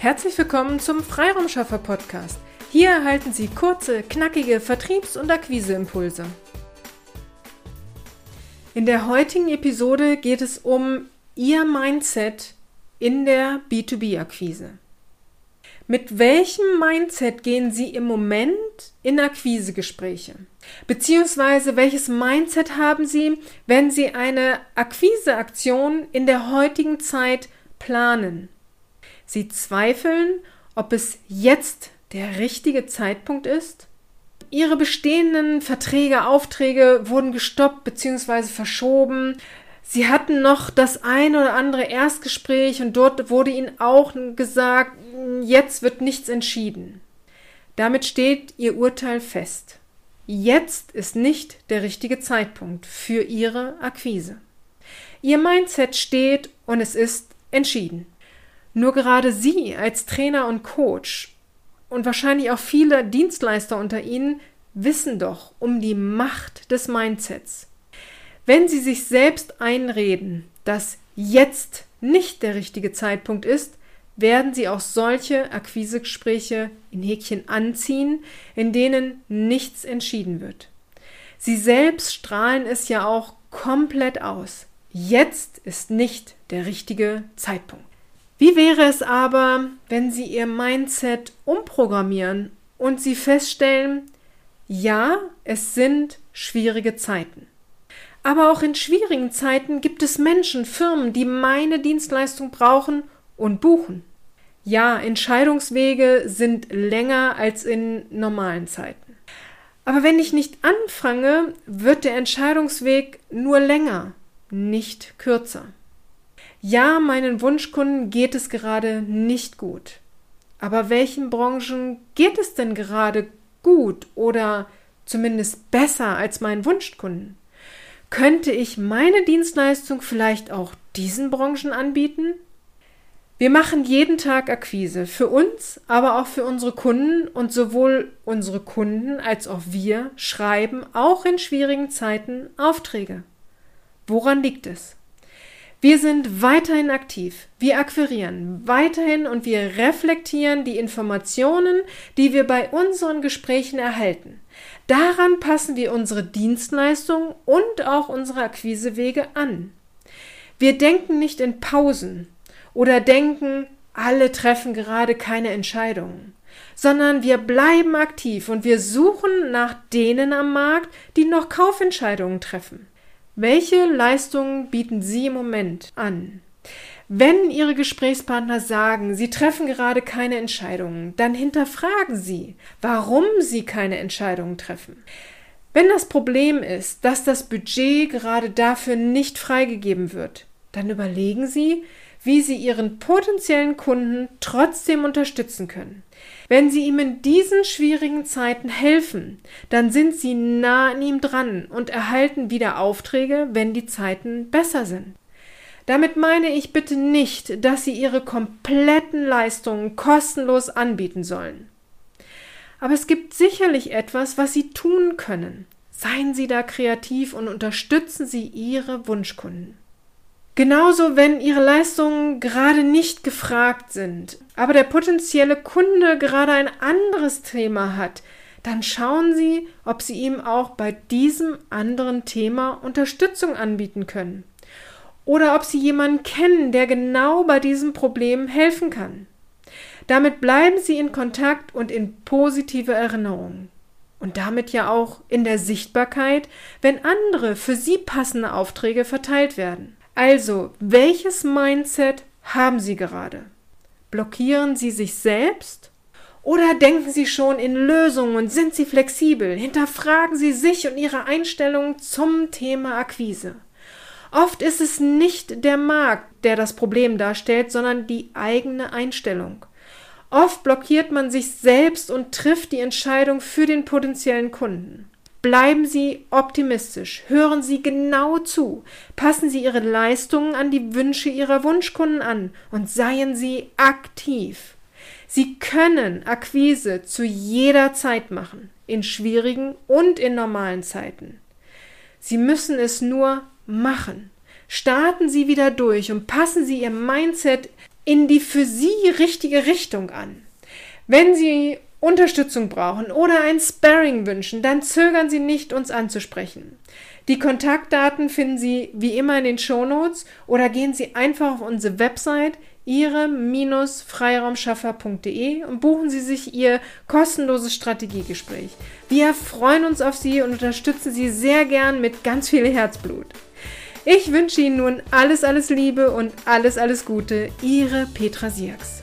Herzlich willkommen zum Freiraumschaffer Podcast. Hier erhalten Sie kurze, knackige Vertriebs- und Akquiseimpulse. In der heutigen Episode geht es um Ihr Mindset in der B2B-Akquise. Mit welchem Mindset gehen Sie im Moment in Akquisegespräche? Beziehungsweise welches Mindset haben Sie, wenn Sie eine Akquiseaktion in der heutigen Zeit planen? Sie zweifeln, ob es jetzt der richtige Zeitpunkt ist. Ihre bestehenden Verträge, Aufträge wurden gestoppt bzw. verschoben. Sie hatten noch das ein oder andere Erstgespräch und dort wurde Ihnen auch gesagt, jetzt wird nichts entschieden. Damit steht Ihr Urteil fest. Jetzt ist nicht der richtige Zeitpunkt für Ihre Akquise. Ihr Mindset steht und es ist entschieden. Nur gerade Sie als Trainer und Coach und wahrscheinlich auch viele Dienstleister unter Ihnen wissen doch um die Macht des Mindsets. Wenn Sie sich selbst einreden, dass jetzt nicht der richtige Zeitpunkt ist, werden Sie auch solche Akquisegespräche in Häkchen anziehen, in denen nichts entschieden wird. Sie selbst strahlen es ja auch komplett aus. Jetzt ist nicht der richtige Zeitpunkt. Wie wäre es aber, wenn Sie Ihr Mindset umprogrammieren und Sie feststellen, ja, es sind schwierige Zeiten. Aber auch in schwierigen Zeiten gibt es Menschen, Firmen, die meine Dienstleistung brauchen und buchen. Ja, Entscheidungswege sind länger als in normalen Zeiten. Aber wenn ich nicht anfange, wird der Entscheidungsweg nur länger, nicht kürzer. Ja, meinen Wunschkunden geht es gerade nicht gut. Aber welchen Branchen geht es denn gerade gut oder zumindest besser als meinen Wunschkunden? Könnte ich meine Dienstleistung vielleicht auch diesen Branchen anbieten? Wir machen jeden Tag Akquise für uns, aber auch für unsere Kunden und sowohl unsere Kunden als auch wir schreiben auch in schwierigen Zeiten Aufträge. Woran liegt es? Wir sind weiterhin aktiv. Wir akquirieren weiterhin und wir reflektieren die Informationen, die wir bei unseren Gesprächen erhalten. Daran passen wir unsere Dienstleistungen und auch unsere Akquisewege an. Wir denken nicht in Pausen oder denken, alle treffen gerade keine Entscheidungen, sondern wir bleiben aktiv und wir suchen nach denen am Markt, die noch Kaufentscheidungen treffen. Welche Leistungen bieten Sie im Moment an? Wenn Ihre Gesprächspartner sagen, Sie treffen gerade keine Entscheidungen, dann hinterfragen Sie, warum Sie keine Entscheidungen treffen. Wenn das Problem ist, dass das Budget gerade dafür nicht freigegeben wird, dann überlegen Sie, wie Sie Ihren potenziellen Kunden trotzdem unterstützen können. Wenn Sie ihm in diesen schwierigen Zeiten helfen, dann sind Sie nah an ihm dran und erhalten wieder Aufträge, wenn die Zeiten besser sind. Damit meine ich bitte nicht, dass Sie Ihre kompletten Leistungen kostenlos anbieten sollen. Aber es gibt sicherlich etwas, was Sie tun können. Seien Sie da kreativ und unterstützen Sie Ihre Wunschkunden. Genauso, wenn Ihre Leistungen gerade nicht gefragt sind, aber der potenzielle Kunde gerade ein anderes Thema hat, dann schauen Sie, ob Sie ihm auch bei diesem anderen Thema Unterstützung anbieten können. Oder ob Sie jemanden kennen, der genau bei diesem Problem helfen kann. Damit bleiben Sie in Kontakt und in positive Erinnerung. Und damit ja auch in der Sichtbarkeit, wenn andere für Sie passende Aufträge verteilt werden. Also, welches Mindset haben Sie gerade? Blockieren Sie sich selbst? Oder denken Sie schon in Lösungen und sind Sie flexibel? Hinterfragen Sie sich und Ihre Einstellung zum Thema Akquise. Oft ist es nicht der Markt, der das Problem darstellt, sondern die eigene Einstellung. Oft blockiert man sich selbst und trifft die Entscheidung für den potenziellen Kunden. Bleiben Sie optimistisch, hören Sie genau zu, passen Sie Ihre Leistungen an die Wünsche Ihrer Wunschkunden an und seien Sie aktiv. Sie können Akquise zu jeder Zeit machen, in schwierigen und in normalen Zeiten. Sie müssen es nur machen. Starten Sie wieder durch und passen Sie Ihr Mindset in die für Sie richtige Richtung an. Wenn Sie Unterstützung brauchen oder ein Sparring wünschen, dann zögern Sie nicht, uns anzusprechen. Die Kontaktdaten finden Sie wie immer in den Shownotes oder gehen Sie einfach auf unsere Website ihre-freiraumschaffer.de und buchen Sie sich Ihr kostenloses Strategiegespräch. Wir freuen uns auf Sie und unterstützen Sie sehr gern mit ganz viel Herzblut. Ich wünsche Ihnen nun alles, alles Liebe und alles, alles Gute. Ihre Petra Sierks.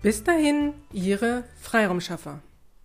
Bis dahin, Ihre Freiraumschaffer.